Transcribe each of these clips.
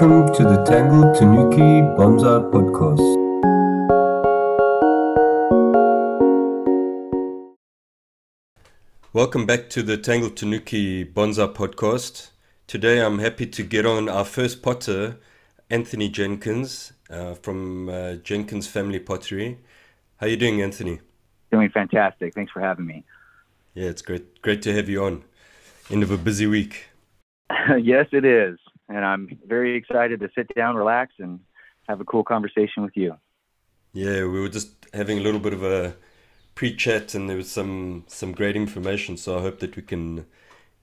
Welcome to the Tangled Tanuki Bonsai Podcast. Welcome back to the Tangled Tanuki Bonsai Podcast. Today I'm happy to get on our first potter, Anthony Jenkins uh, from uh, Jenkins Family Pottery. How are you doing, Anthony? Doing fantastic. Thanks for having me. Yeah, it's great. Great to have you on. End of a busy week. yes, it is, and I'm very excited to sit down, relax, and have a cool conversation with you. Yeah, we were just having a little bit of a pre-chat, and there was some some great information. So I hope that we can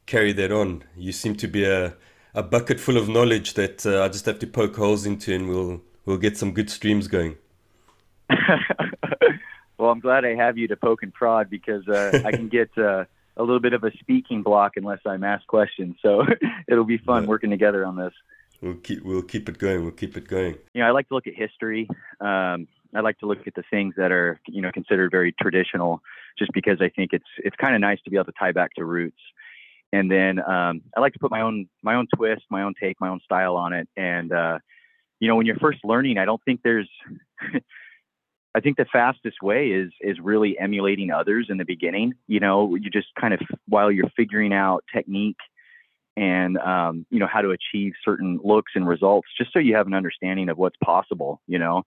carry that on. You seem to be a a bucket full of knowledge that uh, I just have to poke holes into, and we'll we'll get some good streams going. well, I'm glad I have you to poke and prod because uh, I can get uh, a little bit of a speaking block unless I'm asked questions. So it'll be fun yeah. working together on this. We'll keep we'll keep it going. We'll keep it going. You know, I like to look at history. Um, I like to look at the things that are you know considered very traditional, just because I think it's it's kind of nice to be able to tie back to roots. And then um, I like to put my own my own twist, my own take, my own style on it. And uh, you know, when you're first learning, I don't think there's I think the fastest way is is really emulating others in the beginning. You know, you just kind of while you're figuring out technique and um, you know how to achieve certain looks and results, just so you have an understanding of what's possible. You know,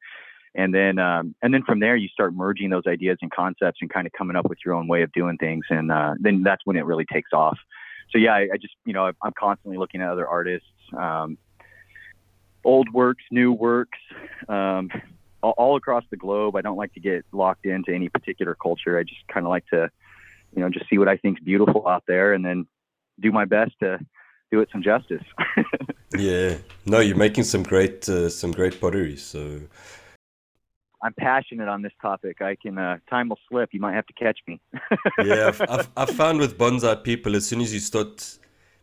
and then um, and then from there you start merging those ideas and concepts and kind of coming up with your own way of doing things, and uh, then that's when it really takes off. So yeah, I, I just you know I'm constantly looking at other artists. Um, old works, new works, um, all, across the globe. I don't like to get locked into any particular culture. I just kind of like to, you know, just see what I think is beautiful out there, and then do my best to do it some justice. yeah, no, you're making some great uh, some great pottery. So I'm passionate on this topic. I can uh, time will slip. You might have to catch me. yeah, I've, I've, I've found with bonsai people, as soon as you start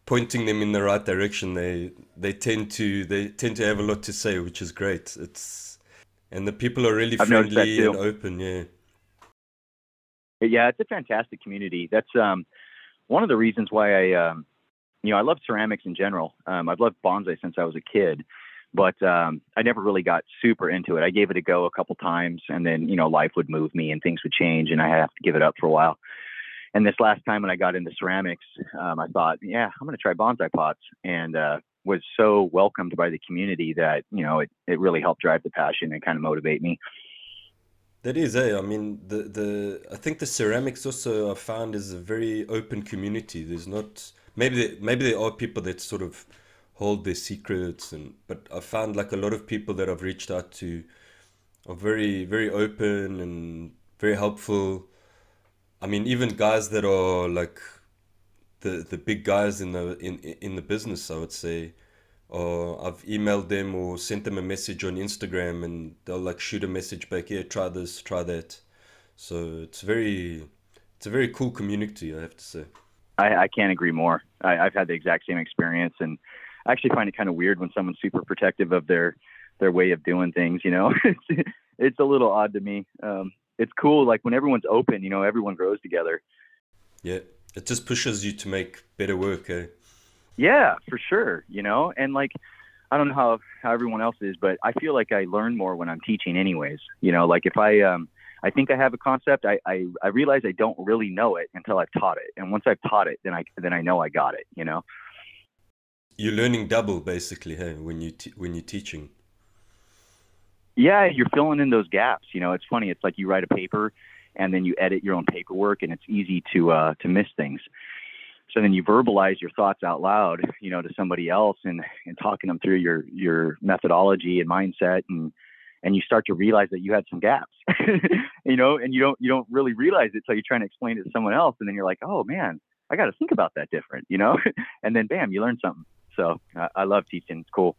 pointing them in the right direction, they they tend to they tend to have a lot to say, which is great. It's and the people are really I've friendly and open. Yeah. Yeah, it's a fantastic community. That's um, one of the reasons why I, um, you know, I love ceramics in general. Um, I've loved bonsai since I was a kid, but um, I never really got super into it. I gave it a go a couple times, and then you know, life would move me and things would change, and I have to give it up for a while. And this last time when I got into ceramics, um, I thought, yeah, I'm going to try bonsai pots, and uh, was so welcomed by the community that you know it, it really helped drive the passion and kind of motivate me. That is, eh? I mean, the the I think the ceramics also I found is a very open community. There's not maybe maybe there are people that sort of hold their secrets, and but I found like a lot of people that I've reached out to are very very open and very helpful. I mean, even guys that are like the the big guys in the in in the business, I would say, or I've emailed them or sent them a message on Instagram, and they'll like shoot a message back. Yeah, try this, try that. So it's very it's a very cool community, I have to say. I, I can't agree more. I, have had the exact same experience, and I actually find it kind of weird when someone's super protective of their their way of doing things. You know, it's it's a little odd to me. Um, it's cool, like when everyone's open. You know, everyone grows together. Yeah, it just pushes you to make better work, eh? Yeah, for sure. You know, and like I don't know how how everyone else is, but I feel like I learn more when I'm teaching, anyways. You know, like if I um I think I have a concept, I I, I realize I don't really know it until I've taught it, and once I've taught it, then I then I know I got it. You know. You're learning double basically, hey, when you te- when you're teaching. Yeah, you're filling in those gaps. You know, it's funny. It's like you write a paper and then you edit your own paperwork and it's easy to uh, to miss things. So then you verbalize your thoughts out loud you know to somebody else and and talking them through your your methodology and mindset and and you start to realize that you had some gaps you know and you don't you don't really realize it until you're trying to explain it to someone else and then you're like oh man i got to think about that different you know? And then bam you learn something. So I, I love teaching. It's cool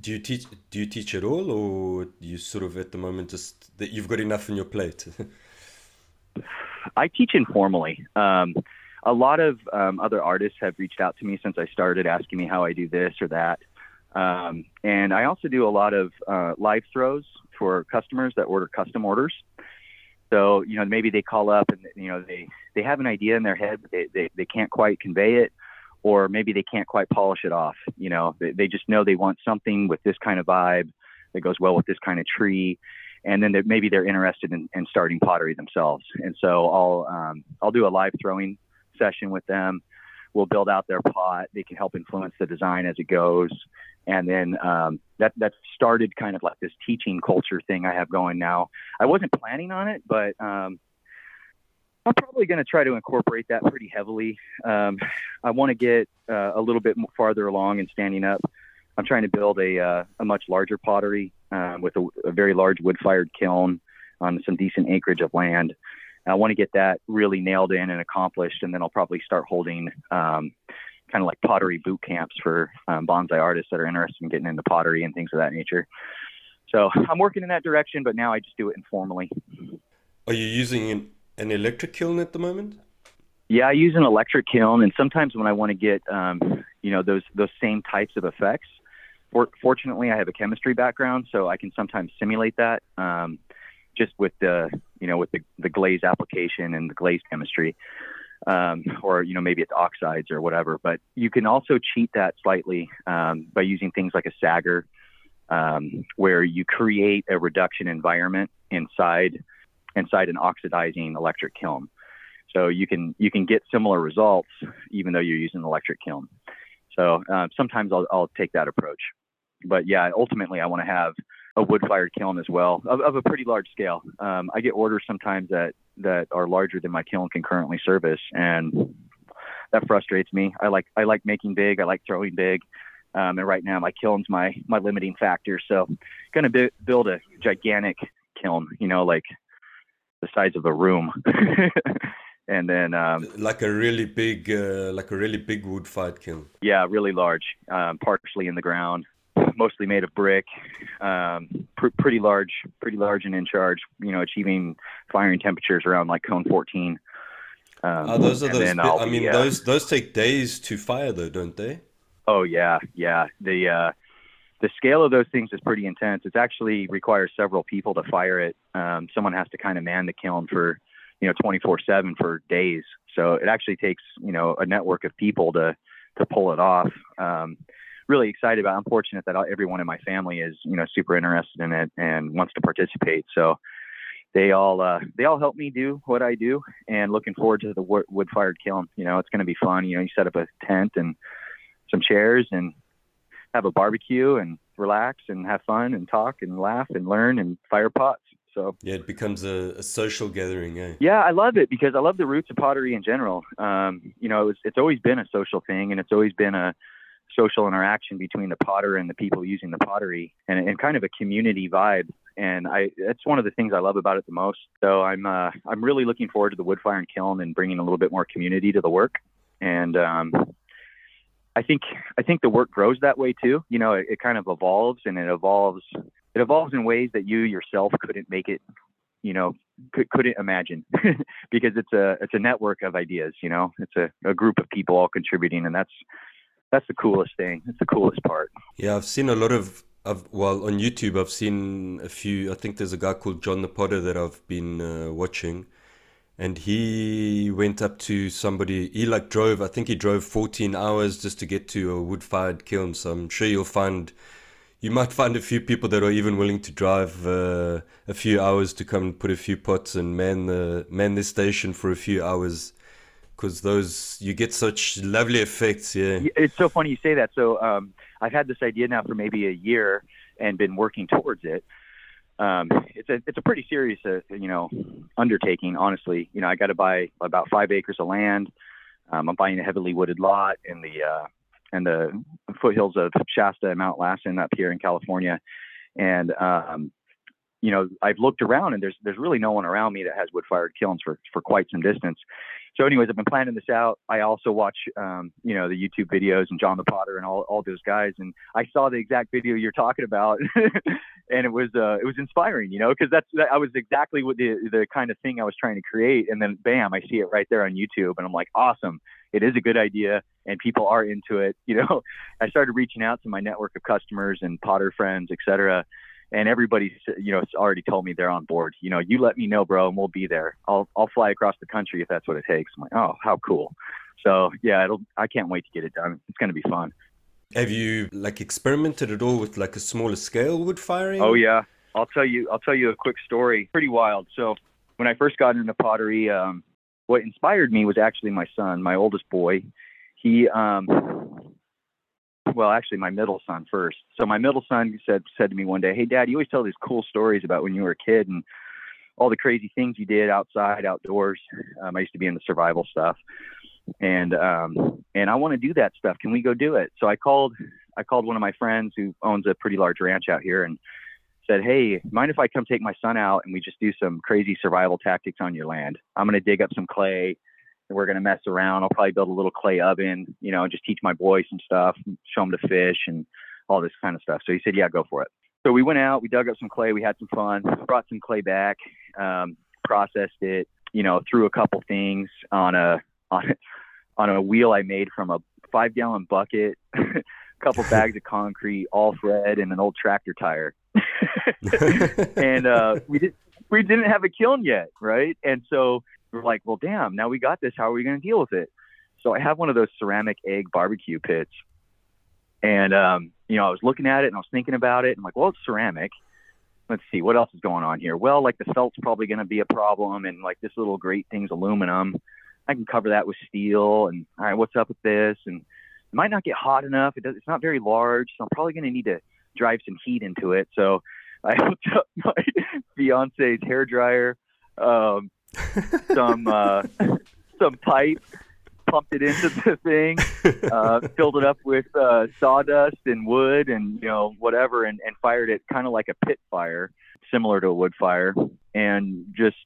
do you teach? Do you teach at all, or you sort of at the moment just that you've got enough on your plate? I teach informally. Um, a lot of um, other artists have reached out to me since I started, asking me how I do this or that. Um, and I also do a lot of uh, live throws for customers that order custom orders. So you know maybe they call up and you know they they have an idea in their head, but they they, they can't quite convey it, or maybe they can't quite polish it off. You know, they, they just know they want something with this kind of vibe that goes well with this kind of tree. And then they're, maybe they're interested in, in, starting pottery themselves. And so I'll um, I'll do a live throwing session with them. We'll build out their pot. They can help influence the design as it goes. And then um, that that started kind of like this teaching culture thing I have going now. I wasn't planning on it, but um, I'm probably going to try to incorporate that pretty heavily. Um, I want to get uh, a little bit farther along in standing up. I'm trying to build a, uh, a much larger pottery um, with a, a, very large wood fired kiln on some decent acreage of land. I want to get that really nailed in and accomplished, and then I'll probably start holding um, kind of like pottery boot camps for um, bonsai artists that are interested in getting into pottery and things of that nature. So I'm working in that direction, but now I just do it informally. Are you using an electric kiln at the moment? Yeah, I use an electric kiln, and sometimes when I want to get, um, you know, those those same types of effects. For, fortunately, I have a chemistry background, so I can sometimes simulate that, um, just with the, you know, with the, the glaze application and the glaze chemistry, um, or you know, maybe it's oxides or whatever. But you can also cheat that slightly um, by using things like a sagger, um, where you create a reduction environment inside inside an oxidizing electric kiln. So you can you can get similar results even though you're using an electric kiln. So uh, sometimes I'll, I'll take that approach. But yeah, ultimately I want to have a wood-fired kiln as well of, of a pretty large scale. Um, I get orders sometimes that that are larger than my kiln can currently service, and that frustrates me. I like I like making big. I like throwing big. Um, and right now my kiln's my my limiting factor. So, going to build a gigantic kiln. You know, like the size of a room. and then um, like a really big, uh, like a really big wood fired kiln. Yeah, really large, um, partially in the ground, mostly made of brick. Um, pr- pretty large, pretty large and in charge. You know, achieving firing temperatures around like cone 14. Um, oh, those are those. I mean, uh, those those take days to fire, though, don't they? Oh yeah, yeah. The uh, the scale of those things is pretty intense. It actually requires several people to fire it. Um, someone has to kind of man the kiln for, you know, 24/7 for days. So it actually takes, you know, a network of people to to pull it off. Um, really excited about. I'm fortunate that everyone in my family is, you know, super interested in it and wants to participate. So they all uh, they all help me do what I do, and looking forward to the wood fired kiln. You know, it's going to be fun. You know, you set up a tent and some chairs and have a barbecue and relax and have fun and talk and laugh and learn and fire pots. So yeah, it becomes a, a social gathering. Eh? Yeah, I love it because I love the roots of pottery in general. Um, you know, it's, it's always been a social thing, and it's always been a social interaction between the potter and the people using the pottery, and, and kind of a community vibe. And I, that's one of the things I love about it the most. So I'm, uh, I'm really looking forward to the wood fire and kiln and bringing a little bit more community to the work. And um, I think I think the work grows that way too. You know, it, it kind of evolves and it evolves it evolves in ways that you yourself couldn't make it, you know, could, couldn't imagine because it's a it's a network of ideas. You know, it's a, a group of people all contributing, and that's that's the coolest thing. It's the coolest part. Yeah, I've seen a lot of well on YouTube. I've seen a few. I think there's a guy called John the Potter that I've been uh, watching and he went up to somebody he like drove i think he drove 14 hours just to get to a wood-fired kiln. So i'm sure you'll find you might find a few people that are even willing to drive uh, a few hours to come and put a few pots and man the man this station for a few hours. Because those you get such lovely effects yeah it's so funny you say that. So um, i've had this idea now for maybe a year and been working towards it um, it's a it's a pretty serious uh, you know undertaking. Honestly, you know I got to buy about five acres of land. Um, I'm buying a heavily wooded lot in the uh, in the foothills of Shasta and Mount Lassen up here in California, and um, you know I've looked around and there's there's really no one around me that has wood fired kilns for for quite some distance so anyways i've been planning this out. I also watch um, you know the youtube videos and john the potter and all, all those guys and i saw the exact video you're talking about and it was uh, it was inspiring you know because that's that, i was exactly what the the kind of thing i was trying to create and then bam i see it right there on youtube and i'm like awesome. It is a good idea and people are into it. You know i started reaching out to my network of customers and potter friends etc and everybody's you know already told me they're on board. You know, you let me know, bro, and we'll be there. I'll I'll fly across the country if that's what it takes. I'm like, oh, how cool. So yeah, it'll. I can't wait to get it done. It's going to be fun. Have you like experimented at all with like a smaller scale wood firing? Oh yeah, I'll tell you. I'll tell you a quick story. Pretty wild. So when I first got into pottery, um, what inspired me was actually my son, my oldest boy. He, um, well, actually, my middle son first. So my middle son said said to me one day, "Hey, Dad, you always tell these cool stories about when you were a kid and all the crazy things you did outside, outdoors. Um, I used to be in the survival stuff, and um, and I want to do that stuff. Can we go do it?" So I called I called one of my friends who owns a pretty large ranch out here and said, Hey, mind if I come take my son out and we just do some crazy survival tactics on your land? I'm going to dig up some clay and we're going to mess around. I'll probably build a little clay oven, you know, just teach my boys some stuff, show them to fish and all this kind of stuff. So he said, Yeah, go for it. So we went out, we dug up some clay, we had some fun, brought some clay back, um, processed it, you know, threw a couple things on a, on, a, on a wheel I made from a five gallon bucket, a couple bags of concrete, all thread, and an old tractor tire. and uh, we did we didn't have a kiln yet, right? And so we're like, well, damn, now we got this. How are we going to deal with it? So I have one of those ceramic egg barbecue pits, and um, you know, I was looking at it and I was thinking about it. I'm like, well, it's ceramic. Let's see what else is going on here. Well, like the felt's probably going to be a problem, and like this little grate thing's aluminum. I can cover that with steel. And all right, what's up with this? And it might not get hot enough. It does, it's not very large, so I'm probably going to need to drive some heat into it. So I hooked up my fiance's hair dryer, um, some uh, some pipe, pumped it into the thing, uh, filled it up with uh, sawdust and wood and you know whatever, and, and fired it kind of like a pit fire, similar to a wood fire, and just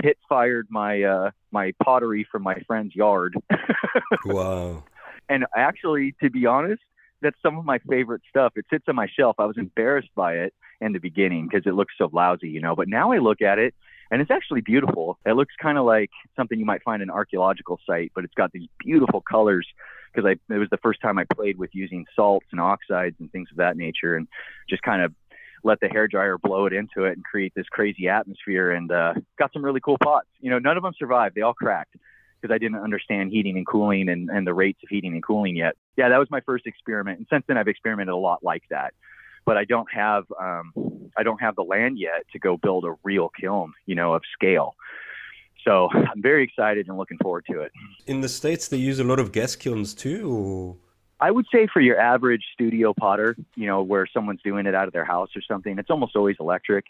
pit fired my uh, my pottery from my friend's yard. wow. And actually, to be honest, that's some of my favorite stuff. It sits on my shelf. I was embarrassed by it in the beginning because it looks so lousy, you know. But now I look at it and it's actually beautiful. It looks kind of like something you might find in an archaeological site, but it's got these beautiful colors because I it was the first time I played with using salts and oxides and things of that nature, and just kind of let the hair dryer blow it into it and create this crazy atmosphere. And uh, got some really cool pots. You know, none of them survived; they all cracked because I didn't understand heating and cooling and, and the rates of heating and cooling yet. Yeah, that was my first experiment, and since then I've experimented a lot like that. But I don't have um, I don't have the land yet to go build a real kiln, you know, of scale. So I'm very excited and looking forward to it. In the states, they use a lot of gas kilns too. I would say for your average studio potter, you know, where someone's doing it out of their house or something, it's almost always electric.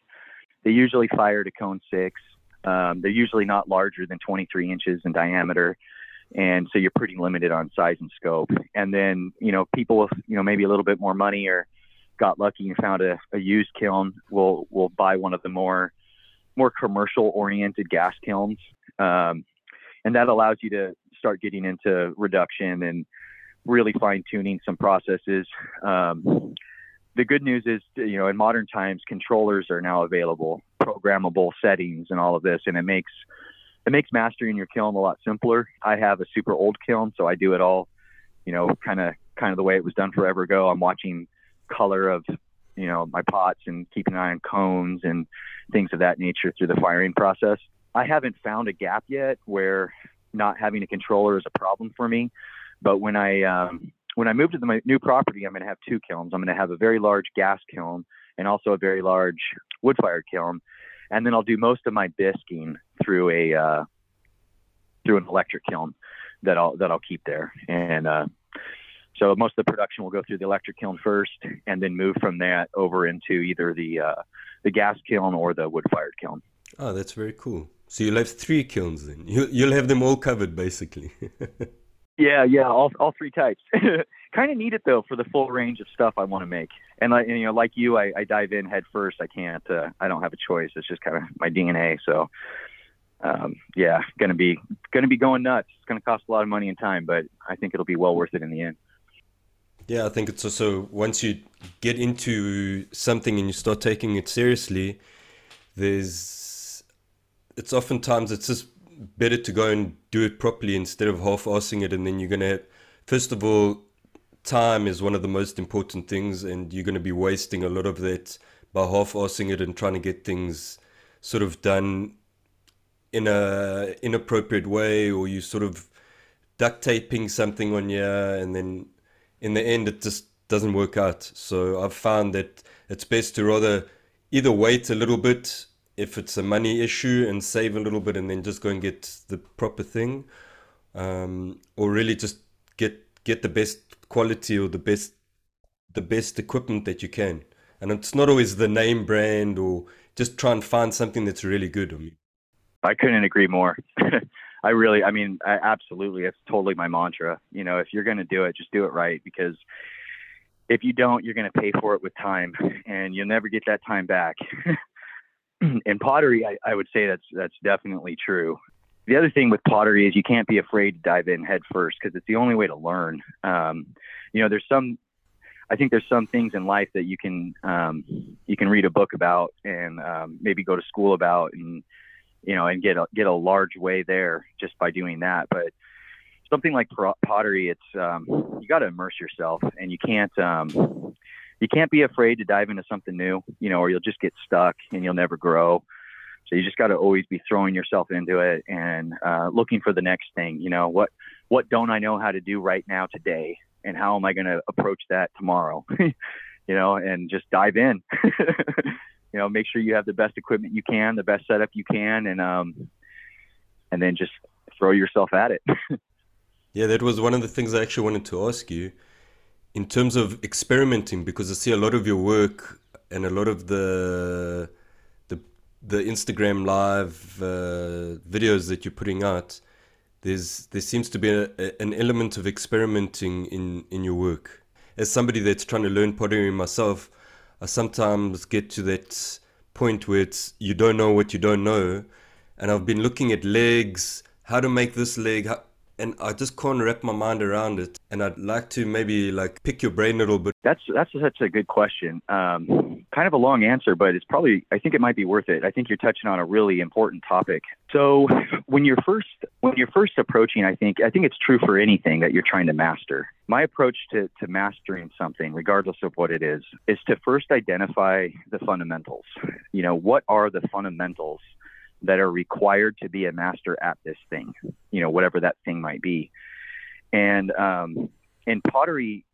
They usually fire to cone six. Um, they're usually not larger than 23 inches in diameter. And so you're pretty limited on size and scope. And then, you know, people with, you know, maybe a little bit more money or got lucky and found a, a used kiln we'll we'll buy one of the more, more commercial oriented gas kilns. Um, and that allows you to start getting into reduction and really fine tuning some processes. Um, the good news is, you know, in modern times, controllers are now available, programmable settings, and all of this, and it makes it makes mastering your kiln a lot simpler. I have a super old kiln, so I do it all, you know, kind of kind of the way it was done forever ago. I'm watching color of, you know, my pots and keeping an eye on cones and things of that nature through the firing process. I haven't found a gap yet where not having a controller is a problem for me, but when I um, when I move to the, my new property, I'm going to have two kilns. I'm going to have a very large gas kiln and also a very large wood fired kiln. And then I'll do most of my bisquing through a uh, through an electric kiln that I'll that I'll keep there. And uh, so most of the production will go through the electric kiln first, and then move from that over into either the uh, the gas kiln or the wood fired kiln. Oh, that's very cool. So you'll have three kilns then. You'll you'll have them all covered basically. Yeah, yeah, all all three types. kind of need it though for the full range of stuff I want to make. And like you know, like you, I, I dive in head first. I can't. Uh, I don't have a choice. It's just kind of my DNA. So, um, yeah, gonna be gonna be going nuts. It's gonna cost a lot of money and time, but I think it'll be well worth it in the end. Yeah, I think it's also once you get into something and you start taking it seriously, there's it's oftentimes it's just better to go and do it properly instead of half-assing it and then you're to first of all time is one of the most important things and you're to be wasting a lot of that by half-assing it and trying to get things sort of done in a inappropriate way or you sort of duct taping something on here, and then in the end it just doesn't work out. So I've found that it's best to rather either wait a little bit if it's a money issue and save a little bit and then just go and get the proper thing, um, or really just get get the best quality or the best the best equipment that you can. And it's not always the name brand or just try and find something that's really good. I couldn't agree more. I really, I mean, I, absolutely, it's totally my mantra. You know, if you're going to do it, just do it right because if you don't, you're going to pay for it with time, and you'll never get that time back. in pottery, I, I would say that's that's definitely true. The other thing with pottery is you can't be afraid to dive in head first because it's the only way to learn. Um, you know, there's some I think there's some things in life that you can um, you can read a book about and um, maybe go to school about and you know, and get a, get a large way there just by doing that. But something like pottery, it's um, you got to immerse yourself, and you can't um, you can't be afraid to dive into something new, you know, or you'll just get stuck and you'll never grow. So you just got to always be throwing yourself into it and uh, looking for the next thing. You know, what what don't I know how to do right now today, and how am I going to approach that tomorrow? you know, and just dive in. you know, make sure you have the best equipment you can, the best setup you can, and um, and then just throw yourself at it. yeah, that was one of the things I actually wanted to ask you in terms of experimenting, because I see a lot of your work and a lot of the the the Instagram live uh, videos that you're putting out. There's there seems to be a, a, an element of experimenting in in your work. As somebody that's trying to learn pottery myself, I sometimes get to that point where it's you don't know what you don't know, and I've been looking at legs, how to make this leg, how, and I just can't wrap my mind around it. And I'd like to maybe like pick your brain a little bit. That's that's such a good question. Um, kind of a long answer, but it's probably I think it might be worth it. I think you're touching on a really important topic. So when you're first when you're first approaching, I think I think it's true for anything that you're trying to master. My approach to to mastering something, regardless of what it is, is to first identify the fundamentals. You know, what are the fundamentals that are required to be a master at this thing, you know, whatever that thing might be. And um, in pottery,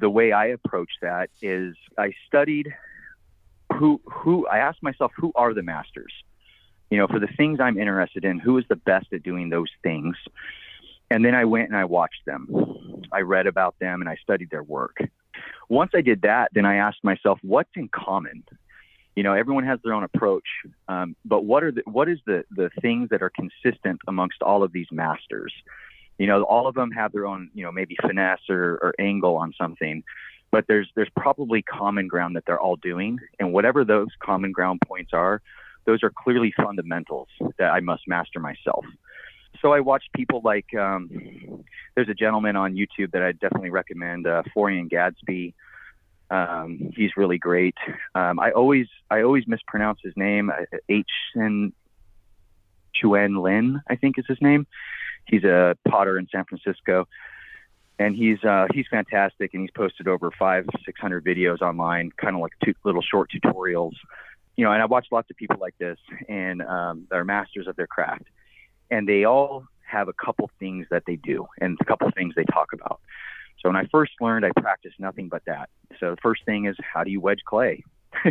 the way I approach that is I studied who who I asked myself who are the masters, you know, for the things I'm interested in, who is the best at doing those things, and then I went and I watched them, I read about them, and I studied their work. Once I did that, then I asked myself, what's in common? You know everyone has their own approach um, but what are the what is the the things that are consistent amongst all of these masters? You know all of them have their own you know maybe finesse or, or angle on something but there's there's probably common ground that they're all doing and whatever those common ground points are those are clearly fundamentals that i must master myself. So i watched people like um, there's a gentleman on youtube that i definitely recommend uh, florian gadsby um, he's really great. Um, I always I always mispronounce his name. H N Chuan Lin, I think is his name. He's a potter in San Francisco, and he's uh, he's fantastic. And he's posted over five six hundred videos online, kind of like two little short tutorials. You know, and I watch lots of people like this, and um, they're masters of their craft, and they all have a couple things that they do, and a couple things they talk about. So when I first learned, I practiced nothing but that. So the first thing is how do you wedge clay?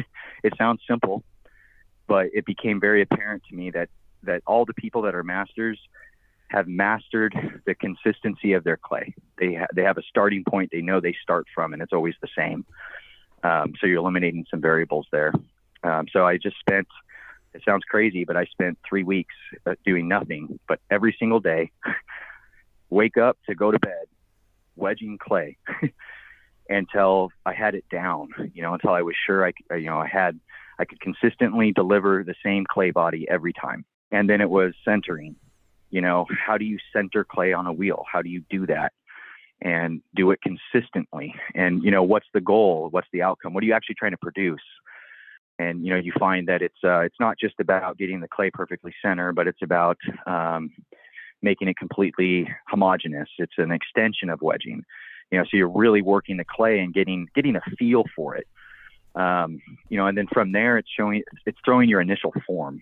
it sounds simple, but it became very apparent to me that that all the people that are masters have mastered the consistency of their clay. They ha- they have a starting point they know they start from, and it's always the same. Um, so you're eliminating some variables there. Um, so I just spent. It sounds crazy, but I spent three weeks uh, doing nothing, but every single day, wake up to go to bed, wedging clay until I had it down, you know, until I was sure I, you know, I had, I could consistently deliver the same clay body every time. And then it was centering, you know, how do you center clay on a wheel? How do you do that? And do it consistently. And, you know, what's the goal? What's the outcome? What are you actually trying to produce? And, you know, you find that it's, uh, it's not just about getting the clay perfectly center, but it's about, um, making it completely homogeneous. It's an extension of wedging. You know, so you're really working the clay and getting getting a feel for it. Um, you know, and then from there, it's showing it's throwing your initial form.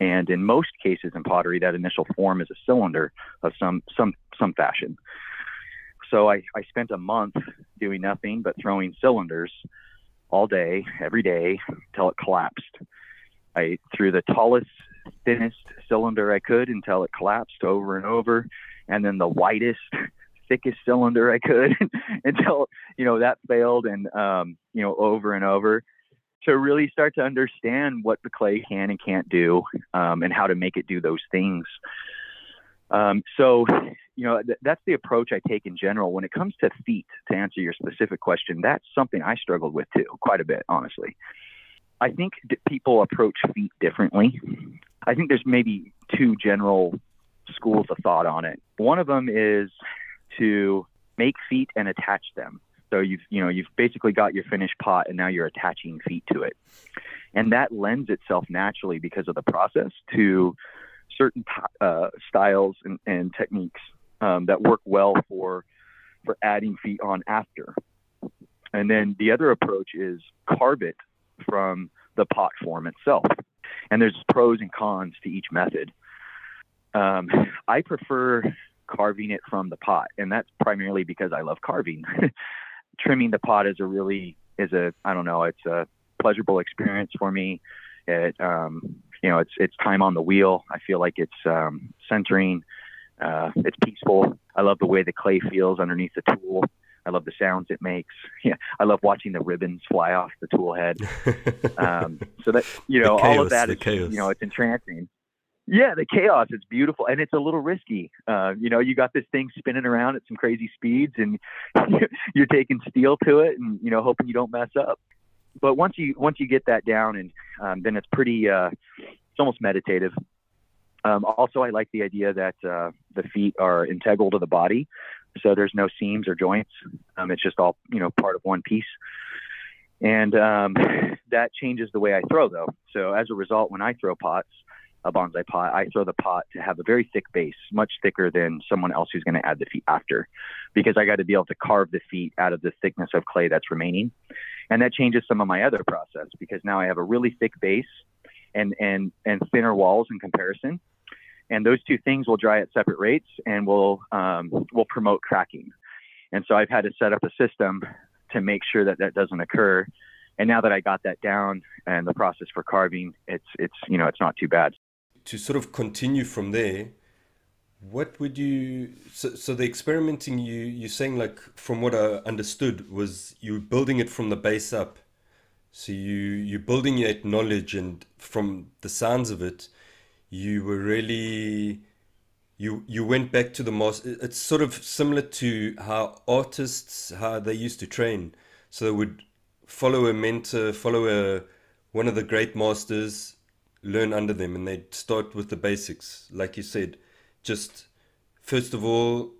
And in most cases in pottery, that initial form is a cylinder of some some some fashion. So I, I spent a month doing nothing but throwing cylinders all day, every day, until it collapsed. I threw the tallest, thinnest cylinder I could until it collapsed over and over, and then the widest, thickest cylinder I could until you know that failed, and um, you know over and over to really start to understand what the clay can and can't do, um, and how to make it do those things. Um, so, you know, th- that's the approach I take in general. When it comes to feet, to answer your specific question, that's something I struggled with too, quite a bit, honestly. I think people approach feet differently. I think there's maybe two general schools of thought on it. One of them is to make feet and attach them. So you've you know you've basically got your finished pot and now you're attaching feet to it, and that lends itself naturally because of the process to certain uh, styles and, and techniques um, that work well for for adding feet on after. And then the other approach is carve it from the pot form itself. And there's pros and cons to each method. Um, I prefer carving it from the pot, and that's primarily because I love carving. Trimming the pot is a really is a I don't know it's a pleasurable experience for me. It um, you know it's it's time on the wheel. I feel like it's um, centering. Uh, it's peaceful. I love the way the clay feels underneath the tool. I love the sounds it makes. Yeah, I love watching the ribbons fly off the tool head. um, so that you know, chaos, all of that is chaos. you know, it's entrancing. Yeah, the chaos. It's beautiful, and it's a little risky. Uh, you know, you got this thing spinning around at some crazy speeds, and you're taking steel to it, and you know, hoping you don't mess up. But once you once you get that down, and um, then it's pretty. Uh, it's almost meditative. Um, also, I like the idea that uh, the feet are integral to the body, so there's no seams or joints. Um, it's just all you know part of one piece, and um, that changes the way I throw though. So as a result, when I throw pots, a bonsai pot, I throw the pot to have a very thick base, much thicker than someone else who's going to add the feet after, because I got to be able to carve the feet out of the thickness of clay that's remaining, and that changes some of my other process because now I have a really thick base and and and thinner walls in comparison and those two things will dry at separate rates and will um, will promote cracking. And so I've had to set up a system to make sure that that doesn't occur. And now that I got that down and the process for carving, it's it's you know it's not too bad. To sort of continue from there, what would you so, so the experimenting you you're saying like from what I understood was you building it from the base up. So you you're building your knowledge and from the sounds of it, you were really you you went back to the most it's sort of similar to how artists how they used to train. So they would follow a mentor follow a one of the great masters learn under them and they'd start with the basics like you said just first of all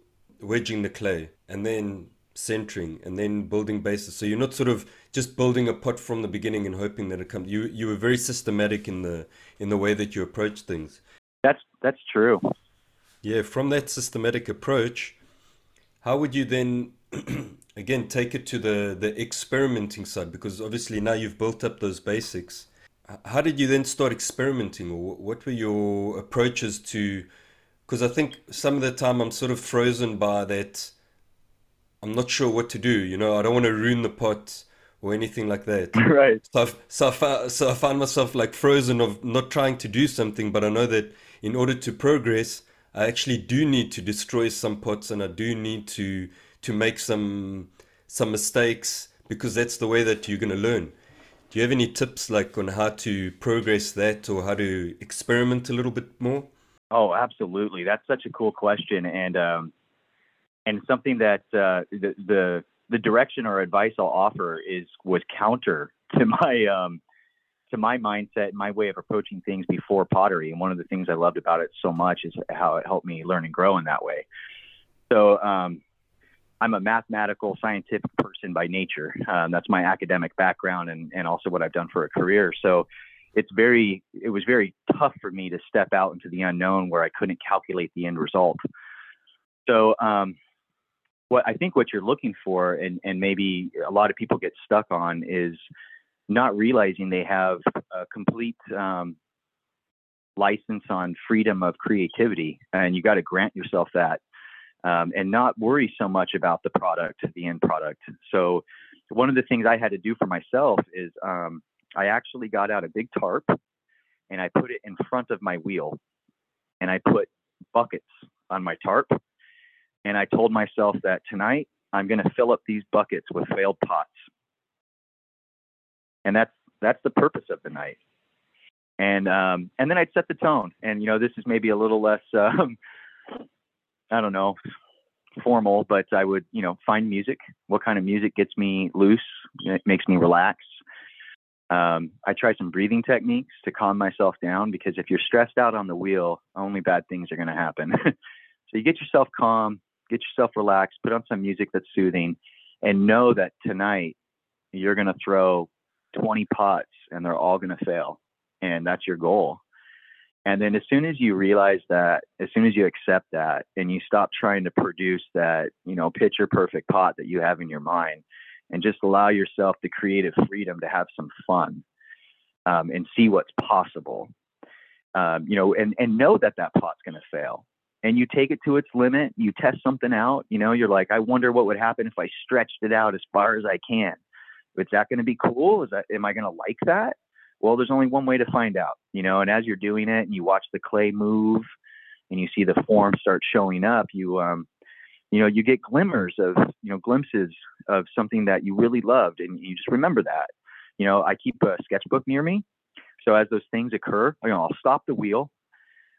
wedging the clay and then centering and then building bases so you're not sort of just building a pot from the beginning and hoping that it comes. You you were very systematic in the in the way that you approach things. That's that's true. Yeah, from that systematic approach, how would you then again take it to the the experimenting side? Because obviously now you've built up those basics. How did you then start experimenting, or what were your approaches to? Because I think some of the time I'm sort of frozen by that. I'm not sure what to do. You know, I don't want to ruin the pot or anything like that. Right. So, I've, so, I found, so I found myself like frozen of not trying to do something, but I know that in order to progress, I actually do need to destroy some pots and I do need to to make some some mistakes because that's the way that you're going to learn. Do you have any tips like on how to progress that or how to experiment a little bit more? Oh, absolutely. That's such a cool question and um and something that uh, the, the the direction or advice I'll offer is was counter to my um, to my mindset, my way of approaching things before pottery. And one of the things I loved about it so much is how it helped me learn and grow in that way. So um, I'm a mathematical, scientific person by nature. Um, that's my academic background and, and also what I've done for a career. So it's very, it was very tough for me to step out into the unknown where I couldn't calculate the end result. So um, what I think what you're looking for, and, and maybe a lot of people get stuck on, is not realizing they have a complete um, license on freedom of creativity, and you got to grant yourself that, um, and not worry so much about the product, the end product. So, one of the things I had to do for myself is um, I actually got out a big tarp and I put it in front of my wheel, and I put buckets on my tarp, and I told myself that tonight I'm going to fill up these buckets with failed pots, and that's that's the purpose of the night and um, and then I'd set the tone. And you know, this is maybe a little less, um, I don't know, formal, but I would you know find music. What kind of music gets me loose? It makes me relax. Um, I try some breathing techniques to calm myself down because if you're stressed out on the wheel, only bad things are going to happen. so you get yourself calm, get yourself relaxed, put on some music that's soothing, and know that tonight you're going to throw 20 pots and they're all going to fail and that's your goal. And then as soon as you realize that, as soon as you accept that and you stop trying to produce that, you know, picture perfect pot that you have in your mind and just allow yourself the creative freedom to have some fun um, and see what's possible, um, you know, and, and know that that pot's going to fail. And you take it to its limit, you test something out, you know, you're like, I wonder what would happen if I stretched it out as far as I can. Is that going to be cool? Is that, am I going to like that? Well, there's only one way to find out, you know, and as you're doing it and you watch the clay move and you see the form start showing up, you, um, you know, you get glimmers of, you know, glimpses of something that you really loved and you just remember that. You know, I keep a sketchbook near me. So as those things occur, you know, I'll stop the wheel.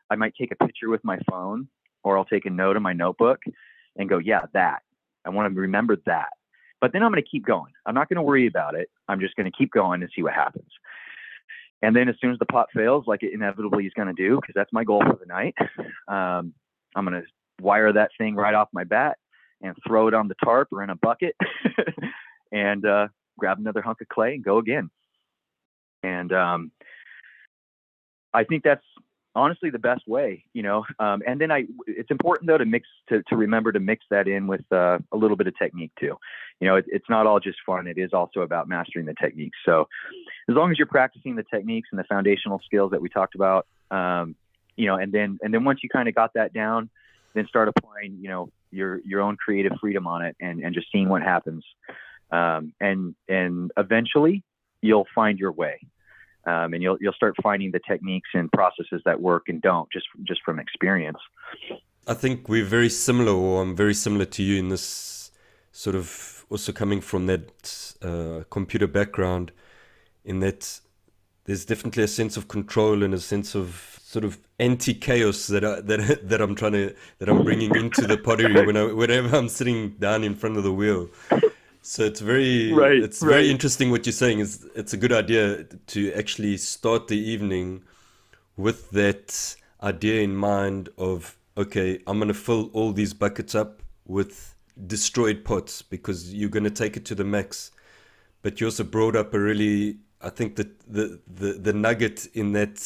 I might take a picture with my phone or I'll take a note in my notebook and go, yeah, that. I want to remember that. But then I'm going to keep going. I'm not going to worry about it. I'm just going to keep going and see what happens. And then as soon as the pot fails, like it inevitably is going to do, because that's my goal for the night, um, I'm going to wire that thing right off my bat and throw it on the tarp or in a bucket and uh, grab another hunk of clay and go again. And um, I think that's honestly the best way, you know. Um, and then I, it's important though to mix to to remember to mix that in with uh, a little bit of technique too. You know, it, it's not all just fun; it is also about mastering the techniques. So, as long as you're practicing the techniques and the foundational skills that we talked about, um, you know, and then and then once you kind of got that down, then start applying, you know, your your own creative freedom on it, and and just seeing what happens. Um, and and eventually, you'll find your way um, and you'll you'll start finding the techniques and processes that work and don't just just from experience. I think we're very similar, or I'm very similar to you in this sort of also coming from that uh, computer background, in that there's definitely a sense of control and a sense of sort of anti chaos that I, that that I'm trying to that I'm bringing into the pottery when I, whenever I'm sitting down in front of the wheel. So it's very right, it's right. very interesting what you're saying is it's a good idea to actually start the evening with that idea in mind of okay, I'm going to fill all these buckets up with destroyed pots because you're going to take it to the max. But you also brought up a really I think that the, the the nugget in that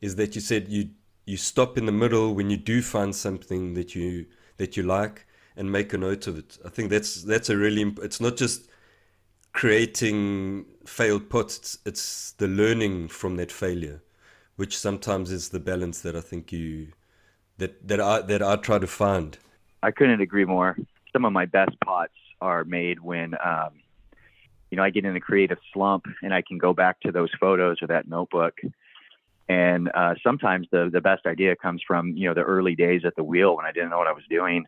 is that you said you you stop in the middle when you do find something that you that you like and make a note of it. I think that's that's a really imp- it's not just creating failed pots. It's, it's the learning from that failure, which sometimes is the balance that I think you that that I that I try to find. I couldn't agree more. Some of my best pots are made when um, you know I get in a creative slump and I can go back to those photos or that notebook. And uh, sometimes the the best idea comes from you know the early days at the wheel when I didn't know what I was doing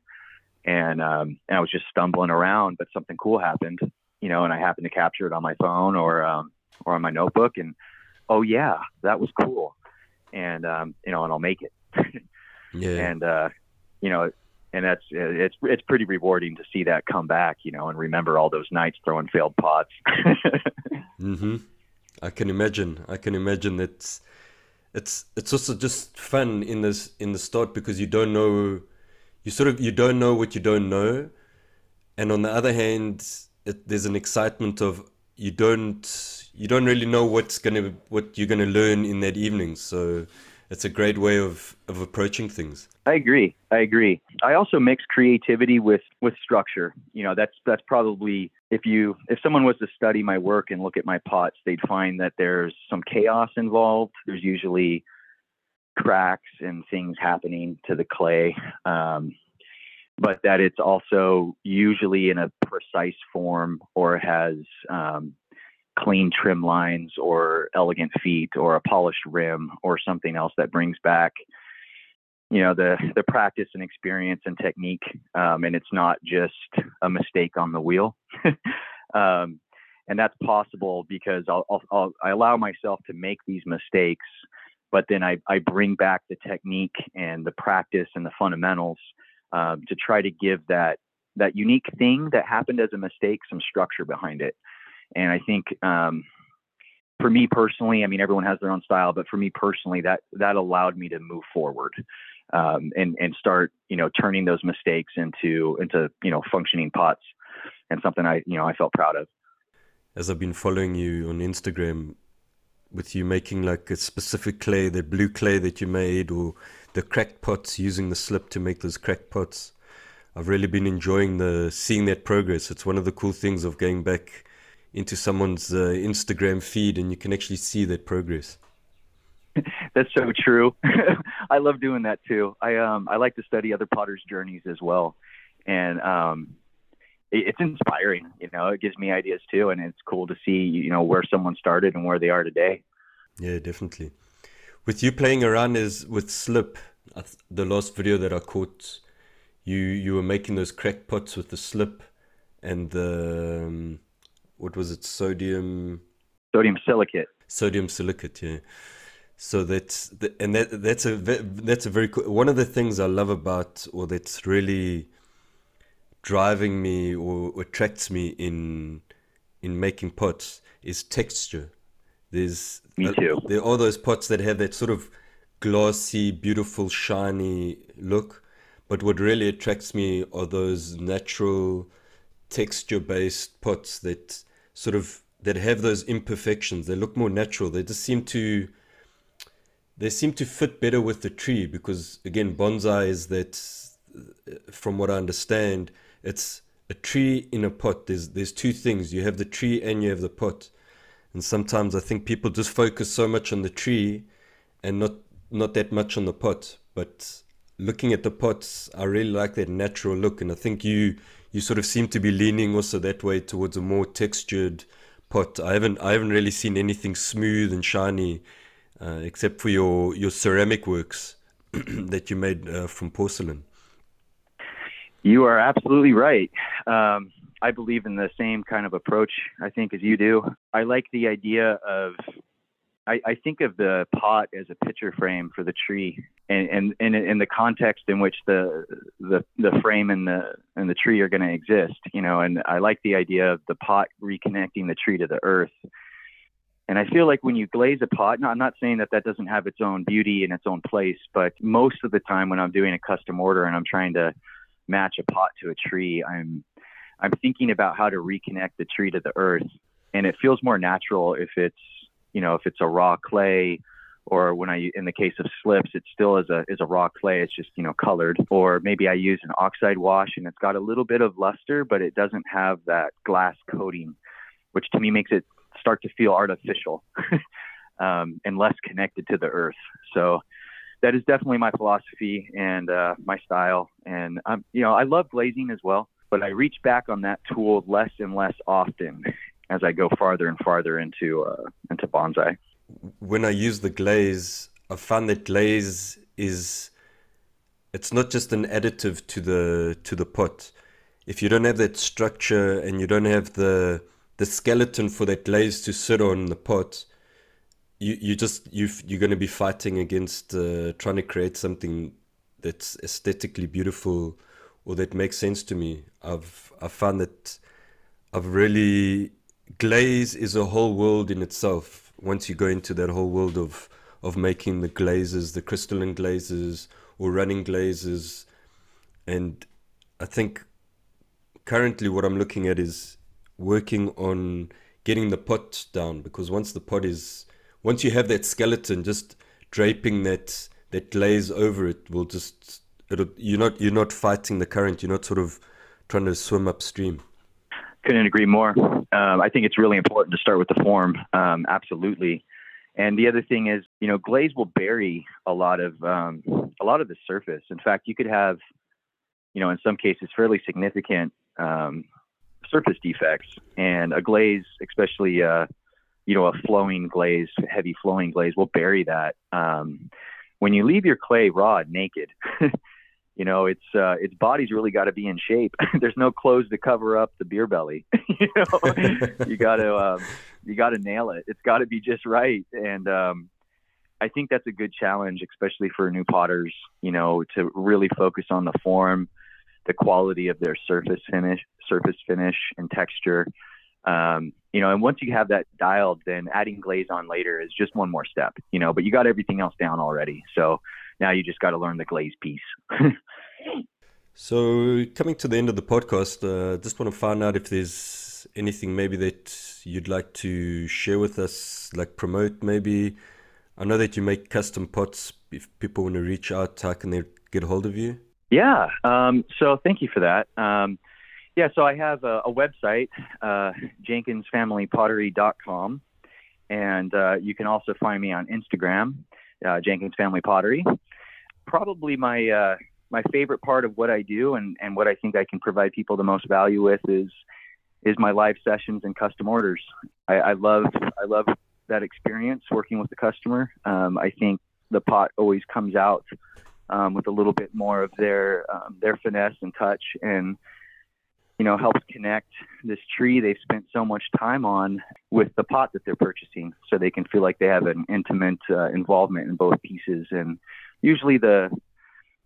and um, and I was just stumbling around, but something cool happened, you know, and I happened to capture it on my phone or um, or on my notebook, and oh yeah, that was cool, and um, you know, and I'll make it, yeah, and uh, you know, and that's it's it's pretty rewarding to see that come back, you know, and remember all those nights throwing failed pots. mm-hmm. I can imagine. I can imagine that. It's it's also just fun in this in the start because you don't know you sort of you don't know what you don't know, and on the other hand, it, there's an excitement of you don't you don't really know what's gonna what you're gonna learn in that evening. So it's a great way of of approaching things. I agree. I agree. I also mix creativity with with structure. You know, that's that's probably if you if someone was to study my work and look at my pots, they'd find that there's some chaos involved. There's usually cracks and things happening to the clay, um, but that it's also usually in a precise form or has um, clean trim lines or elegant feet or a polished rim or something else that brings back you know the the practice and experience and technique um, and it's not just a mistake on the wheel. Um, and that's possible because I'll, I'll, I'll, i allow myself to make these mistakes but then I, I bring back the technique and the practice and the fundamentals um, to try to give that that unique thing that happened as a mistake some structure behind it and i think um, for me personally i mean everyone has their own style but for me personally that that allowed me to move forward um, and and start you know turning those mistakes into into you know functioning pots and something I you know I felt proud of. As I've been following you on Instagram, with you making like a specific clay, the blue clay that you made, or the cracked pots using the slip to make those cracked pots. I've really been enjoying the seeing that progress. It's one of the cool things of going back into someone's uh, Instagram feed and you can actually see that progress. That's so true. I love doing that too. I um I like to study other potters' journeys as well, and um it's inspiring. You know, it gives me ideas too, and it's cool to see you know where someone started and where they are today. Yeah, definitely. With you playing around is with slip. The last video that I caught, you you were making those crack pots with the slip and the um, what was it? Sodium. Sodium silicate. Sodium silicate. Yeah. So that's the, and that that's a that's a very cool, one of the things I love about or that's really driving me or attracts me in in making pots is texture. There's me too. there are those pots that have that sort of glossy, beautiful, shiny look, but what really attracts me are those natural texture based pots that sort of that have those imperfections. They look more natural. They just seem to they seem to fit better with the tree because again bonsai is that uh, from what i understand it's a tree in a pot. There's there's two things. You have the tree and you have the pot. And sometimes i think people just focus so much on the tree and not not that much on the pot. But looking at the pots i really like that natural look. And i think you you sort of seem to be leaning also that way towards a more textured pot. I haven't i haven't really seen anything smooth and shiny uh, except for your your ceramic works that you made uh, from porcelain. You are absolutely right. Um, I believe in the same kind of approach, I think, as you do. I like the idea of, I, I think of the pot as a picture frame for the tree, and and, and in the context in which the the the frame and the and the tree are going to exist, you know. And I like the idea of the pot reconnecting the tree to the earth and I feel like when you glaze a pot, now I'm not saying that that doesn't have its own beauty and its own place, but most of the time when I'm doing a custom order and I'm trying to match a pot to a tree, I'm I'm thinking about how to reconnect the tree to the earth, and it feels more natural if it's you know if it's a raw clay or when I in the case of slips, it still is a is a raw clay. It's just you know colored. Or maybe I use an oxide wash and it's got a little bit of luster, but it doesn't have that glass coating, which to me makes it start to feel artificial um, and less connected to the earth. So that is definitely my philosophy and uh, my style. And um, you know, I love glazing as well, but I reach back on that tool less and less often as I go farther and farther into uh, into bonsai. When I use the glaze, I found that glaze is it's not just an additive to the to the pot. If you don't have that structure and you don't have the the skeleton for that glaze to sit on the pot, you you just you you're going to be fighting against uh, trying to create something that's aesthetically beautiful or that makes sense to me. I've I found that I've really glaze is a whole world in itself. Once you go into that whole world of of making the glazes, the crystalline glazes or running glazes, and I think currently what I'm looking at is working on getting the pot down because once the pot is once you have that skeleton just draping that that glaze over it will just it'll you're not you're not fighting the current. You're not sort of trying to swim upstream. Couldn't agree more. Um, i think it's really important to start with the form um, absolutely. And the other thing is, you know, glaze will bury a lot of um, a lot of the surface. In fact, you could have, you know, in some cases, fairly significant um, surface defects, and a glaze, especially, uh, you know, a flowing glaze, heavy flowing glaze, we'll bury that. Um, when you leave your clay raw naked, you know, its uh, its body's really got to be in shape. There's no clothes to cover up the beer belly. you know, you got to um, you got to nail it. It's got to be just right. And um, I think that's a good challenge, especially for new potters. You know, to really focus on the form, the quality of their surface finish, surface finish, and texture. Um, you know, and once you have that dialed, then adding glaze on later is just one more step. You know, but you got everything else down already. So now you just got to learn the glaze piece. so, coming to the end of the podcast, uh, just want to find out if there's anything maybe that you'd like to share with us, like promote maybe. I know that you make custom pots. If people want to reach out, how can they get a hold of you? Yeah. Um, so, thank you for that. Um, yeah, so I have a, a website, uh, jenkinsfamilypottery.com, and uh, you can also find me on Instagram, uh, Jenkins Family Pottery probably my uh, my favorite part of what I do and, and what I think I can provide people the most value with is is my live sessions and custom orders. I, I love I love that experience working with the customer. Um, I think the pot always comes out um, with a little bit more of their um, their finesse and touch, and you know helps connect this tree they've spent so much time on with the pot that they're purchasing, so they can feel like they have an intimate uh, involvement in both pieces and usually the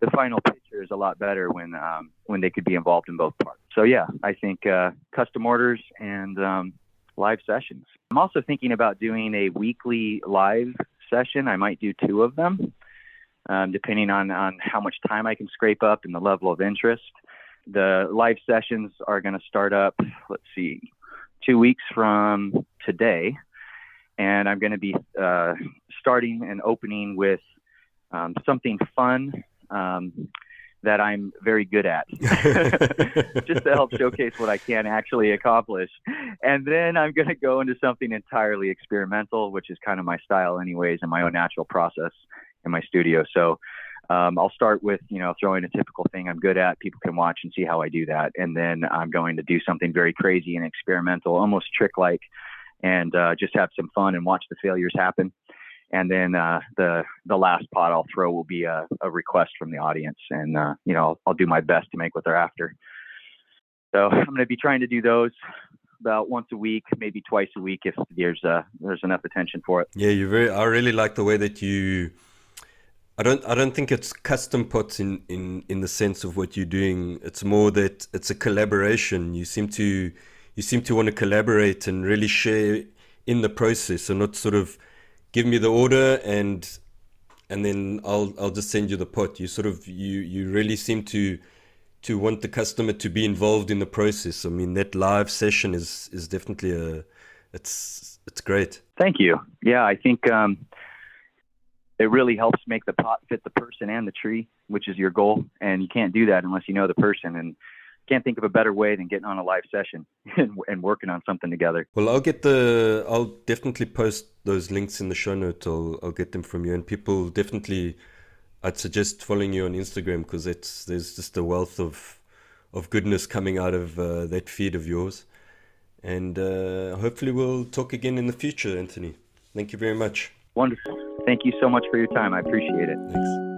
the final picture is a lot better when um, when they could be involved in both parts. So yeah, I think uh, custom orders and um, live sessions. I'm also thinking about doing a weekly live session. I might do two of them, um, depending on on how much time I can scrape up and the level of interest. The live sessions are going to start up. Let's see, two weeks from today, and I'm going to be uh, starting and opening with um, something fun um, that I'm very good at, just to help showcase what I can actually accomplish. And then I'm going to go into something entirely experimental, which is kind of my style, anyways, and my own natural process in my studio. So um, I'll start with, you know, throwing a typical thing I'm good at. People can watch and see how I do that. And then I'm going to do something very crazy and experimental, almost trick like, and uh, just have some fun and watch the failures happen and then uh, the the last pot I'll throw will be a, a request from the audience, and uh, you know I'll do my best to make what they're after. So I'm going to be trying to do those about once a week, maybe twice a week if there's uh, there's enough attention for it. Yeah, you very. I really like the way that you. I don't. I don't think it's custom pots in, in, in the sense of what you're doing. It's more that it's a collaboration. You seem to you seem to want to collaborate and really share in the process, and not sort of give me the order and and then I'll I'll just send you the pot. You sort of you you really seem to to want the customer to be involved in the process. I mean that live session is is definitely a it's it's great. Thank you. Yeah, I think um, it really helps make the pot fit the person and the tree, which is your goal. And you can't do that unless you know the person. And can't think of a better way than getting on a live session and, and, working on something together. Well, I'll get the, I'll definitely post those links in the show notes. I'll, I'll get them from you. And people definitely, I'd suggest following you on Instagram because it's, there's just a wealth of, of goodness coming out of uh, that feed of yours. And uh, hopefully we'll talk again in the future, Anthony. Thank you very much. Wonderful. Thank you so much for your time. I appreciate it. Thanks.